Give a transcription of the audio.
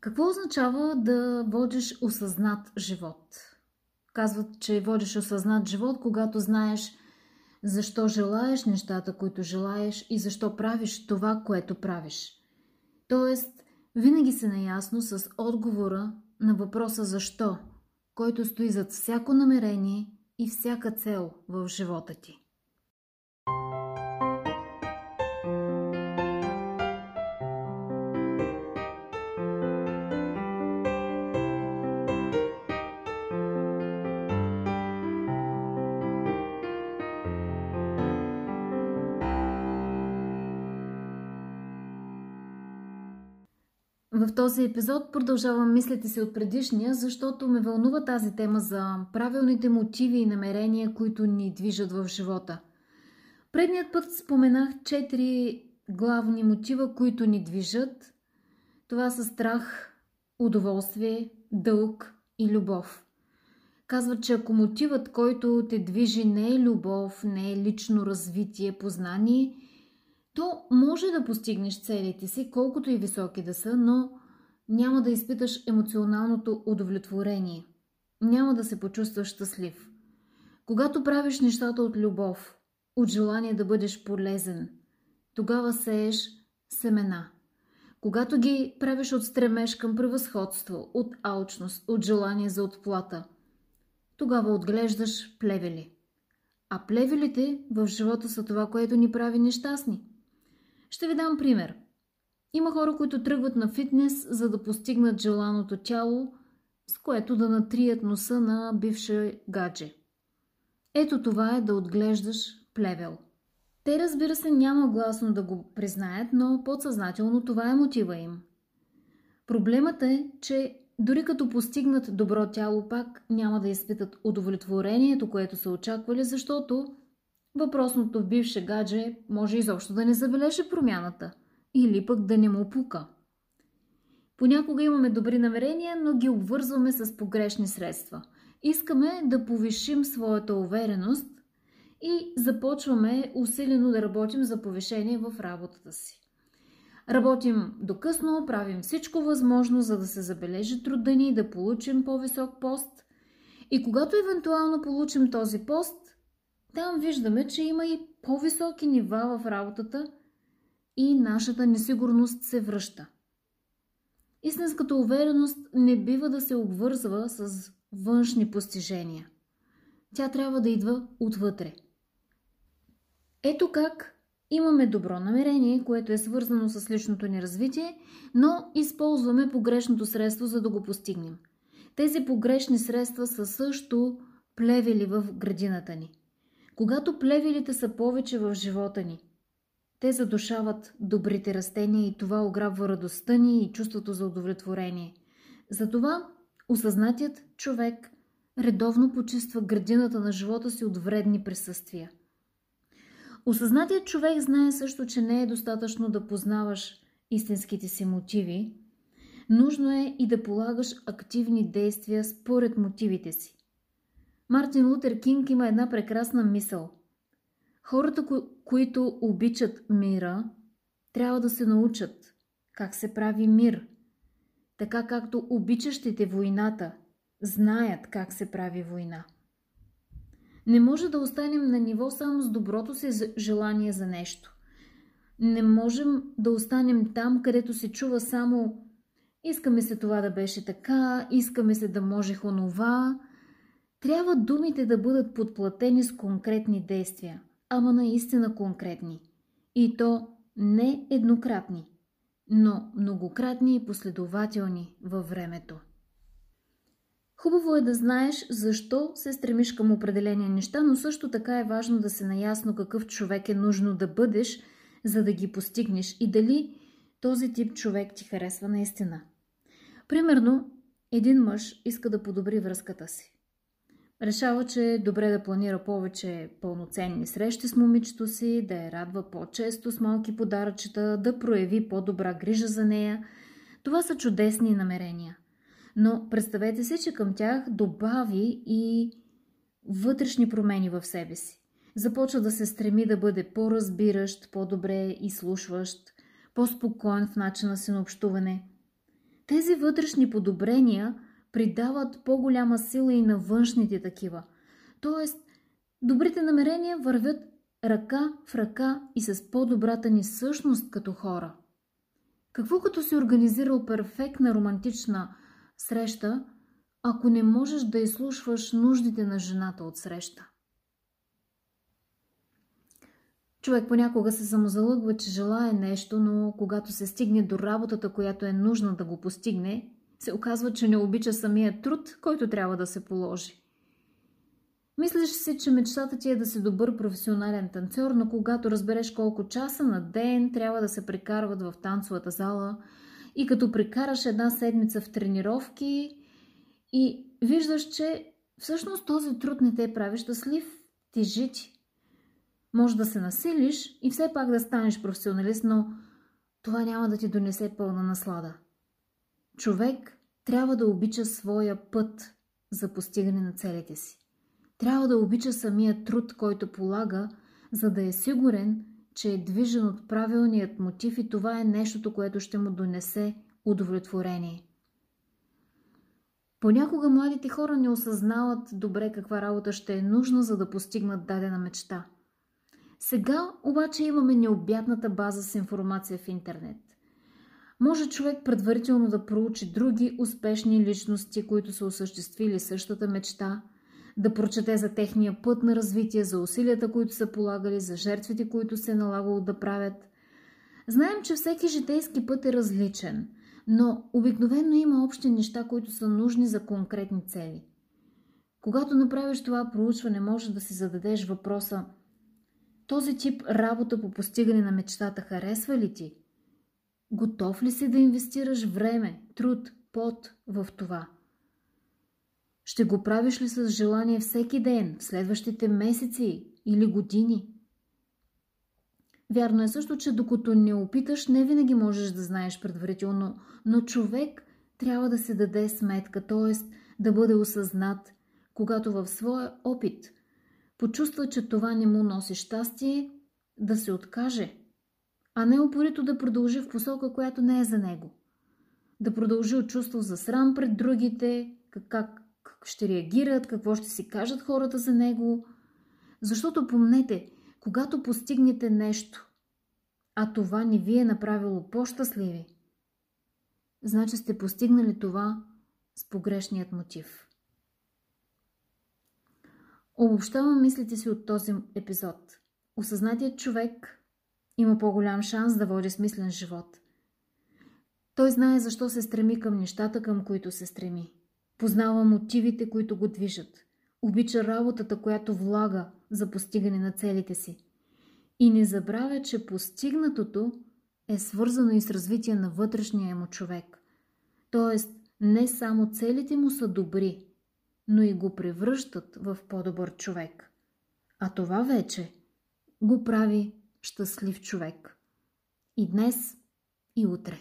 Какво означава да водиш осъзнат живот? Казват, че водиш осъзнат живот, когато знаеш защо желаеш нещата, които желаеш и защо правиш това, което правиш. Тоест, винаги се наясно с отговора на въпроса защо, който стои зад всяко намерение и всяка цел в живота ти. В този епизод продължавам мислите си от предишния, защото ме вълнува тази тема за правилните мотиви и намерения, които ни движат в живота. Предният път споменах четири главни мотива, които ни движат. Това са страх, удоволствие, дълг и любов. Казват, че ако мотивът, който те движи не е любов, не е лично развитие, познание – то може да постигнеш целите си, колкото и високи да са, но няма да изпиташ емоционалното удовлетворение. Няма да се почувстваш щастлив. Когато правиш нещата от любов, от желание да бъдеш полезен, тогава сееш семена. Когато ги правиш от стремеж към превъзходство, от алчност, от желание за отплата, тогава отглеждаш плевели. А плевелите в живота са това, което ни прави нещастни – ще ви дам пример. Има хора, които тръгват на фитнес, за да постигнат желаното тяло, с което да натрият носа на бивша гадже. Ето това е да отглеждаш плевел. Те, разбира се, няма гласно да го признаят, но подсъзнателно това е мотива им. Проблемът е, че дори като постигнат добро тяло, пак няма да изпитат удовлетворението, което са очаквали, защото Въпросното бивше гадже може изобщо да не забележи промяната или пък да не му пука. Понякога имаме добри намерения, но ги обвързваме с погрешни средства. Искаме да повишим своята увереност и започваме усилено да работим за повишение в работата си. Работим докъсно, правим всичко възможно, за да се забележи труда ни и да получим по-висок пост. И когато евентуално получим този пост, там виждаме, че има и по-високи нива в работата и нашата несигурност се връща. Истинската увереност не бива да се обвързва с външни постижения. Тя трябва да идва отвътре. Ето как имаме добро намерение, което е свързано с личното ни развитие, но използваме погрешното средство, за да го постигнем. Тези погрешни средства са също плевели в градината ни – когато плевелите са повече в живота ни, те задушават добрите растения и това ограбва радостта ни и чувството за удовлетворение. Затова осъзнатият човек редовно почиства градината на живота си от вредни присъствия. Осъзнатият човек знае също, че не е достатъчно да познаваш истинските си мотиви, нужно е и да полагаш активни действия според мотивите си. Мартин Лутер Кинг има една прекрасна мисъл. Хората, ко- които обичат мира, трябва да се научат как се прави мир. Така както обичащите войната знаят как се прави война. Не може да останем на ниво само с доброто си желание за нещо. Не можем да останем там, където се чува само искаме се това да беше така, искаме се да можех онова, трябва думите да бъдат подплатени с конкретни действия, ама наистина конкретни. И то не еднократни, но многократни и последователни във времето. Хубаво е да знаеш защо се стремиш към определени неща, но също така е важно да се наясно какъв човек е нужно да бъдеш, за да ги постигнеш и дали този тип човек ти харесва наистина. Примерно, един мъж иска да подобри връзката си. Решава, че е добре да планира повече пълноценни срещи с момичето си, да я радва по-често с малки подаръчета, да прояви по-добра грижа за нея. Това са чудесни намерения. Но представете си, че към тях добави и вътрешни промени в себе си. Започва да се стреми да бъде по-разбиращ, по-добре изслушващ, по-спокоен в начина си на общуване. тези вътрешни подобрения придават по-голяма сила и на външните такива. Тоест, добрите намерения вървят ръка в ръка и с по-добрата ни същност като хора. Какво като си организирал перфектна романтична среща, ако не можеш да изслушваш нуждите на жената от среща? Човек понякога се самозалъгва, че желая нещо, но когато се стигне до работата, която е нужна да го постигне, се оказва, че не обича самия труд, който трябва да се положи. Мислиш си, че мечтата ти е да си добър професионален танцор, но когато разбереш колко часа на ден трябва да се прекарват в танцовата зала и като прекараш една седмица в тренировки и виждаш, че всъщност този труд не те прави щастлив, ти жити. Може да се насилиш и все пак да станеш професионалист, но това няма да ти донесе пълна наслада. Човек трябва да обича своя път за постигане на целите си. Трябва да обича самия труд, който полага, за да е сигурен, че е движен от правилният мотив и това е нещото, което ще му донесе удовлетворение. Понякога младите хора не осъзнават добре каква работа ще е нужна, за да постигнат дадена мечта. Сега обаче имаме необятната база с информация в интернет. Може човек предварително да проучи други успешни личности, които са осъществили същата мечта – да прочете за техния път на развитие, за усилията, които са полагали, за жертвите, които се е налагало да правят. Знаем, че всеки житейски път е различен, но обикновено има общи неща, които са нужни за конкретни цели. Когато направиш това проучване, може да си зададеш въпроса този тип работа по постигане на мечтата харесва ли ти? Готов ли си да инвестираш време, труд, пот в това? Ще го правиш ли с желание всеки ден, в следващите месеци или години? Вярно е също, че докато не опиташ, не винаги можеш да знаеш предварително, но човек трябва да се даде сметка, т.е. да бъде осъзнат, когато в своя опит почувства, че това не му носи щастие, да се откаже, а не упорито да продължи в посока, която не е за него. Да продължи от чувство за срам пред другите, как, как ще реагират, какво ще си кажат хората за него. Защото помнете, когато постигнете нещо, а това не ви е направило по-щастливи, значи сте постигнали това с погрешният мотив. Обобщавам мислите си от този епизод. Осъзнатият човек има по-голям шанс да води смислен живот. Той знае защо се стреми към нещата, към които се стреми. Познава мотивите, които го движат. Обича работата, която влага за постигане на целите си. И не забравя, че постигнатото е свързано и с развитие на вътрешния му човек. Тоест, не само целите му са добри, но и го превръщат в по-добър човек. А това вече го прави щастлив човек. И днес, и утре.